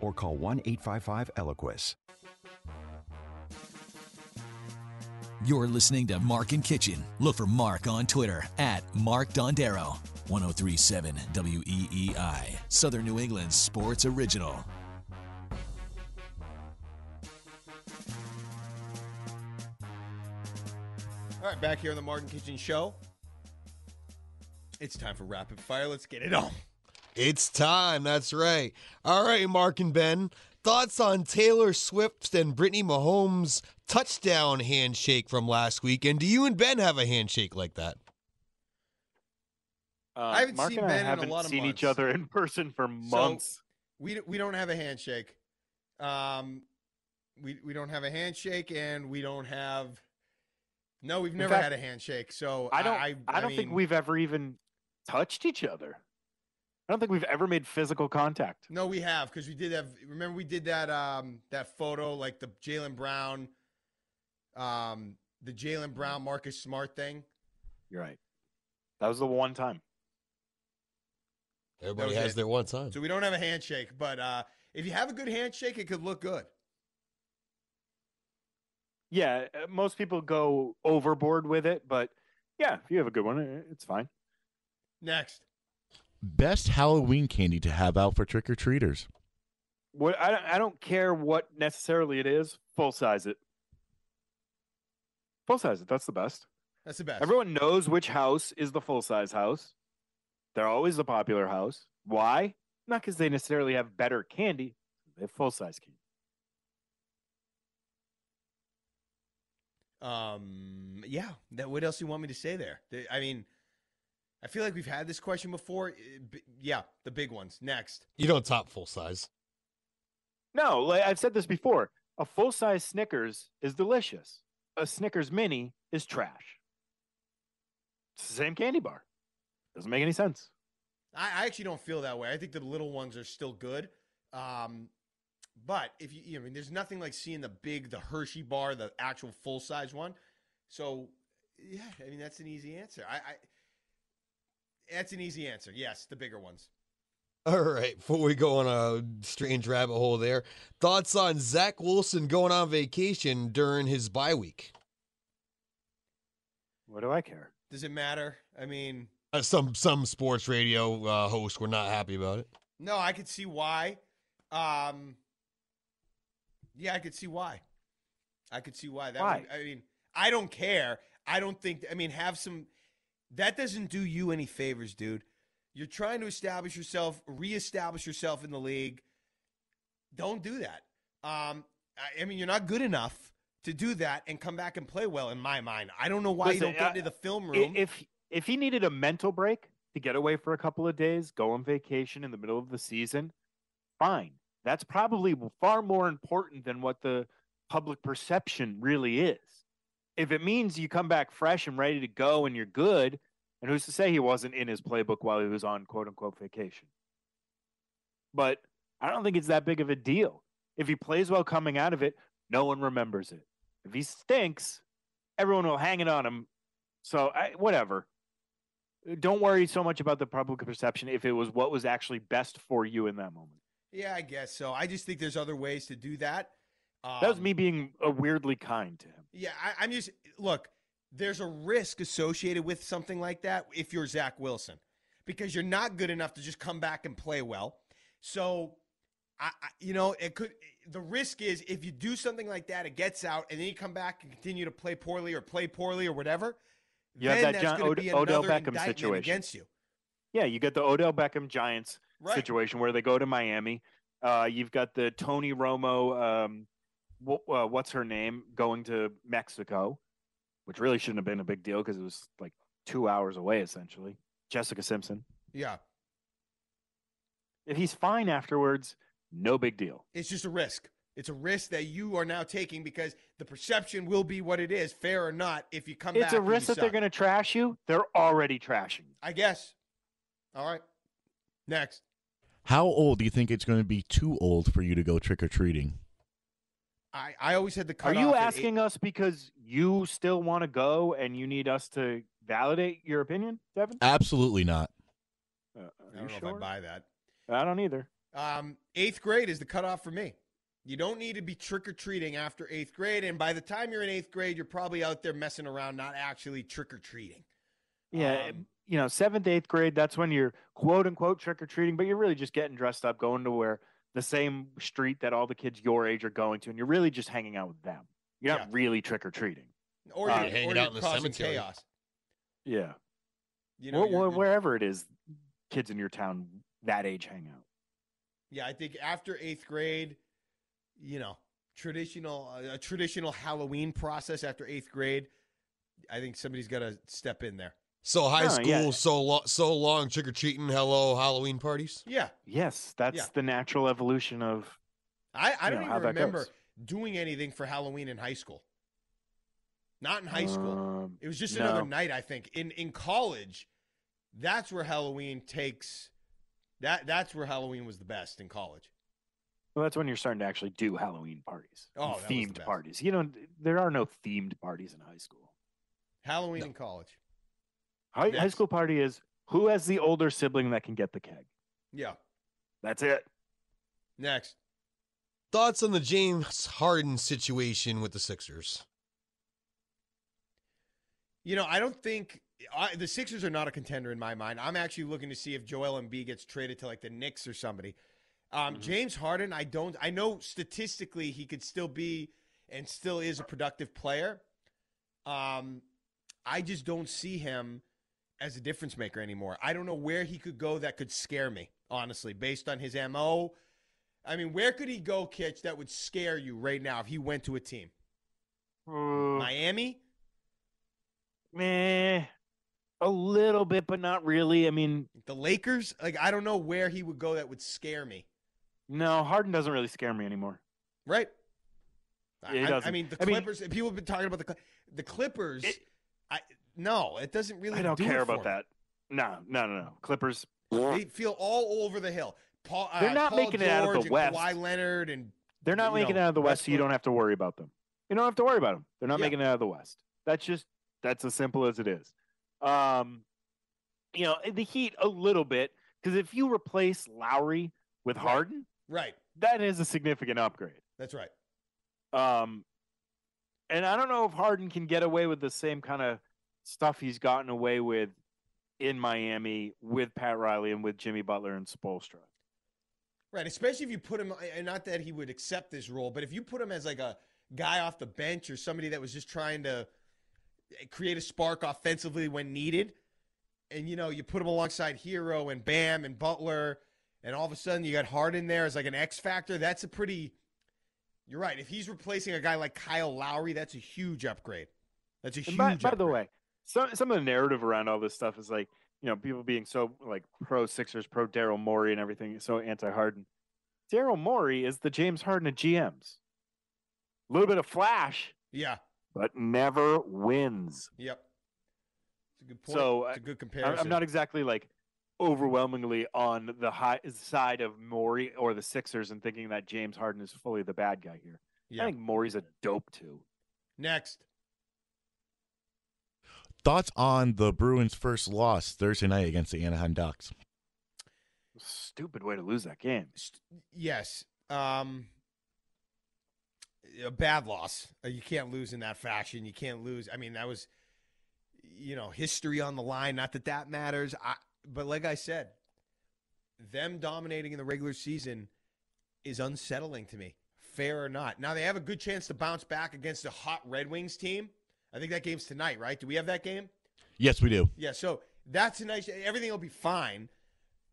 or call 1 855 Eloquist. You're listening to Mark and Kichen. Look for Mark on Twitter at Mark Dondero. 1037 WEEI, Southern New England Sports Original. All right, back here on the Martin Kichen Show. It's time for rapid fire. Let's get it on. It's time. That's right. All right, Mark and Ben. Thoughts on Taylor Swift and Brittany Mahomes' touchdown handshake from last week? And do you and Ben have a handshake like that? Uh, I haven't Mark seen and Ben I in a haven't lot of seen months. each other in person for months. We we don't have a handshake. Um, we we don't have a handshake, and we don't have. No, we've never fact, had a handshake. So I don't. I, I, don't think we've ever even touched each other. I don't think we've ever made physical contact. No, we have because we did have. Remember, we did that um that photo like the Jaylen Brown, um the Jaylen Brown Marcus Smart thing. You're right. That was the one time. Everybody has it. their one time. So we don't have a handshake, but uh if you have a good handshake, it could look good. Yeah, uh, most people go overboard with it, but yeah, if you have a good one, uh, it's fine. Next. Best Halloween candy to have out for trick or treaters. What I don't, I don't care what necessarily it is. Full size it. Full size it. That's the best. That's the best. Everyone knows which house is the full size house. They're always the popular house. Why? Not because they necessarily have better candy. They have full size candy. Um, yeah. That, what else do you want me to say there? I mean, I feel like we've had this question before. Yeah, the big ones. Next. You don't top full size. No, like I've said this before. A full size Snickers is delicious. A Snickers mini is trash. It's the same candy bar. Doesn't make any sense. I, I actually don't feel that way. I think the little ones are still good. Um, but if you, you know, I mean, there's nothing like seeing the big, the Hershey bar, the actual full size one. So, yeah, I mean, that's an easy answer. I, I that's an easy answer. Yes, the bigger ones. All right, before we go on a strange rabbit hole there, thoughts on Zach Wilson going on vacation during his bye week? What do I care? Does it matter? I mean, Uh, some some sports radio uh, hosts were not happy about it. no, I could see why. Um, yeah, I could see why. I could see why. That Why? would- I mean, I don't care. I don't think. I mean, have some. That doesn't do you any favors, dude. You're trying to establish yourself, reestablish yourself in the league. Don't do that. Um, I, I mean, you're not good enough to do that and come back and play well. In my mind, I don't know why you Listen, don't get into the film room. If if he needed a mental break to get away for a couple of days, go on vacation in the middle of the season, fine. That's probably far more important than what the public perception really is. If it means you come back fresh and ready to go and you're good, and who's to say he wasn't in his playbook while he was on quote unquote vacation? But I don't think it's that big of a deal. If he plays well coming out of it, no one remembers it. If he stinks, everyone will hang it on him. So I, whatever. Don't worry so much about the public perception if it was what was actually best for you in that moment. yeah, I guess so. I just think there's other ways to do that. That was Um, me being uh, weirdly kind to him. Yeah, I, I'm just look. There's a risk associated with something like that if you're Zach Wilson, because you're not good enough to just come back and play well. So, I, I you know, it could. The risk is if you do something like that, it gets out, and then you come back and continue to play poorly or play poorly or whatever. You then have that John, Od- Odell Beckham situation. against you. Yeah, you get the Odell Beckham Giants Right. situation where they go to Miami. Uh, you've got the Tony Romo, um, uh, what's her name, going to Mexico, which really shouldn't have been a big deal because it was like two hours away essentially. Jessica Simpson. Yeah. If he's fine afterwards, no big deal. It's just a risk. It's a risk that you are now taking because the perception will be what it is, fair or not, if you come It's back. a risk that they're going to trash you. They're already trashing. you. I guess. All right. Next. How old do you think it's going to be too old for you to go trick or treating? I, I always had the Are you asking us because you still want to go and you need us to validate your opinion, Devin? Absolutely not. Uh, I are don't you know sure? if I buy that. I don't either. Um, eighth grade is the cutoff for me. You don't need to be trick or treating after eighth grade, and by the time you're in eighth grade, you're probably out there messing around, not actually trick or treating. Yeah, Um, you know, seventh, eighth grade, that's when you're quote unquote trick or treating, but you're really just getting dressed up, going to where the same street that all the kids your age are going to, and you're really just hanging out with them. You're not Yeah. really trick or treating. Or Uh, you're, hanging or out you're in the cemetery. chaos. Yeah. You know, Where- you're- wherever it is, kids in your town that age hang out. Yeah, I think after eighth grade, you know, traditional uh, a traditional Halloween process after eighth grade. I think somebody's got to step in there. So high No, school, yeah. so lo- so long, trick or treating, hello, Halloween parties. Yeah, Yes, that's Yeah. the natural evolution of. I, I don't know, even remember doing anything for Halloween in high school. Not in high school. Um, It was just another no. night. I think in in college, that's where Halloween takes. That that's where Halloween was the best in college. Well, that's when you're starting to actually do Halloween parties, Oh, that the themed parties. You know, there are no themed parties in high school. Halloween No. in college. High, high school party is who has the older sibling that can get the keg. Yeah. That's it. Next. Thoughts on the James Harden situation with the Sixers? You know, I don't think I, the Sixers are not a contender in my mind. I'm actually looking to see if Joel Embiid gets traded to like the Knicks or somebody. Um, Mm-hmm. James Harden, I don't. I know statistically he could still be and still is a productive player. Um, I just don't see him as a difference maker anymore. I don't know where he could go that could scare me, honestly, based on his mo. I mean, where could he go, Kitch, that would scare you right now if he went to a team? Hmm. Miami? Meh. A little bit, but not really. I mean, The Lakers? Like, I don't know where he would go that would scare me. no, Harden doesn't really scare me anymore. Right? I- Yeah, I, I mean, the I mean- Clippers. people have been talking about the the Clippers. It- I no, it doesn't really. I don't do care it for about me. that. No, no, no, no. Clippers. They feel all over the hill. Paul, uh, They're not Paul making it out of the West. Kawhi Leonard and They're not making know, it out of the West, so you don't have to worry about them. You don't have to worry about them. They're not Yeah. making it out of the West. That's just that's as simple as it is. Um, you know, the Heat a little bit because if you replace Lowry with Right. Harden, right. that is a significant upgrade. That's right. Um, and I don't know if Harden can get away with the same kind of stuff he's gotten away with in Miami with Pat Riley and with Jimmy Butler and Spoelstra. Right, especially if you put him, and not that he would accept this role, but if you put him as like a guy off the bench or somebody that was just trying to create a spark offensively when needed, and you know you put him alongside Herro and Bam and Butler, and all of a sudden you got Harden there as like an X factor. That's a pretty. You're right. If he's replacing a guy like Kyle Lowry, that's a huge upgrade. That's a huge. by, by the way, some some of the narrative around all this stuff is like, you know, people being so like pro Sixers, pro Daryl Morey, and everything, so anti Harden. Daryl Morey is the James Harden of GMs. A little bit of flash, yeah, but never wins. yep. It's a good point. So, it's a good I- comparison. I'm not exactly like overwhelmingly on the high side of Morey or the Sixers and thinking that James Harden is fully the bad guy here. Yeah. I think Morey's a dope too. Next. Thoughts on the Bruins' first loss Thursday night against the Anaheim Ducks? Stupid way to lose that game. Yes. Um, a bad loss. Uh, You can't lose in that fashion. You can't lose. I mean, that was, you know, history on the line. Not that that matters. I, but like I said, them dominating in the regular season is unsettling to me, fair or not. Now they have a good chance to bounce back against a hot Red Wings team. I think that game's tonight, right? Do we have that game? Yes, we do. Yeah, so that's a nice. Everything will be fine,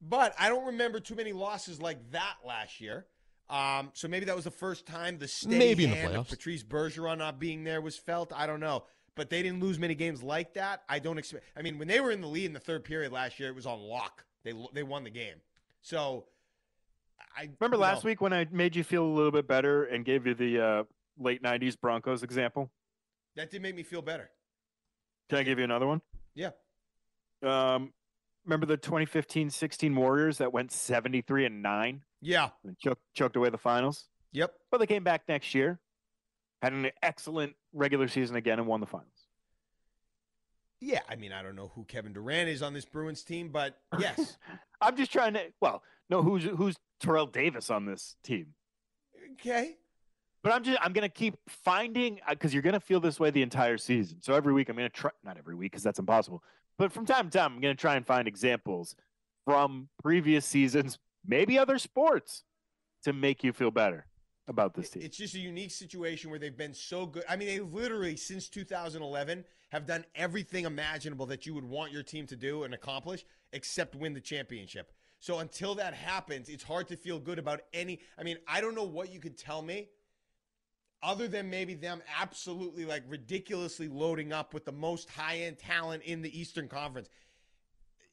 but I don't remember too many losses like that last year. Um, so maybe that was the first time the steady Maybe in the hand of playoffs. Patrice Bergeron not being there was felt. I don't know, but they didn't lose many games like that. I don't expect. I mean, when they were in the lead in the third period last year, it was on lock. They they won the game. So I Remember last know, week when I made you feel a little bit better and gave you the uh, late '90s Broncos example? that did make me feel better. Can I give you another one? Yeah, Um, remember the 2015-16 Warriors that went 73 and nine yeah, and choked, choked away the finals? yep. But they came back next year, had an excellent regular season again, and won the finals. Yeah, I mean, I don't know who Kevin Durant is on this Bruins team, but yes. I'm just trying to. Well, no, who's who's Terrell Davis on this team? okay. But I'm just I'm gonna keep finding uh, because you're gonna feel this way the entire season. So every week I'm gonna try not every week because that's impossible. But from time to time I'm gonna try and find examples from previous seasons, maybe other sports, to make you feel better about this team. It's just a unique situation where they've been so good. I mean, they literally since 2011 have done everything imaginable that you would want your team to do and accomplish, except win the championship. So until that happens, it's hard to feel good about any. I mean, I don't know what you could tell me, other than maybe them absolutely like ridiculously loading up with the most high end talent in the Eastern Conference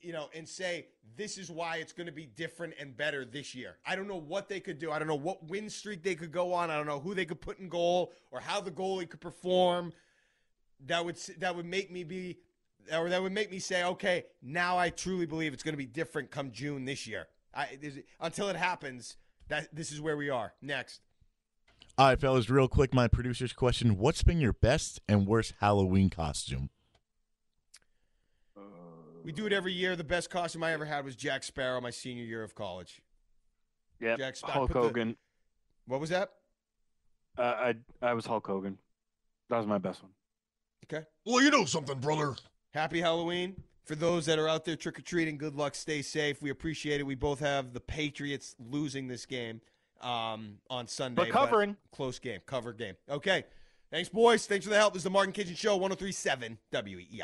you know, and say this is why it's going to be different and better this year. I don't know what they could do. I don't know what win streak they could go on. I don't know who they could put in goal or how the goalie could perform. That would that would make me be or that would make me say, okay, now I truly believe it's going to be different come June this year. I, until it happens, that this is where we are. Next. All right, fellas, real quick, my producer's question. What's been your best and worst Halloween costume? We do it every year. The best costume I ever had was Jack Sparrow my senior year of college. yeah, Jack Sp- Hulk put the- Hogan. What was that? Uh, I I was Hulk Hogan. That was my best one. Okay. Well, you know something, brother. Happy Halloween. For those that are out there trick or treating, good luck. Stay safe. We appreciate it. We both have the Patriots losing this game um, on Sunday. But covering. Close game. Cover game. Okay. Thanks, boys. Thanks for the help. This is the Martin Kichen Show, 1037 WEEI.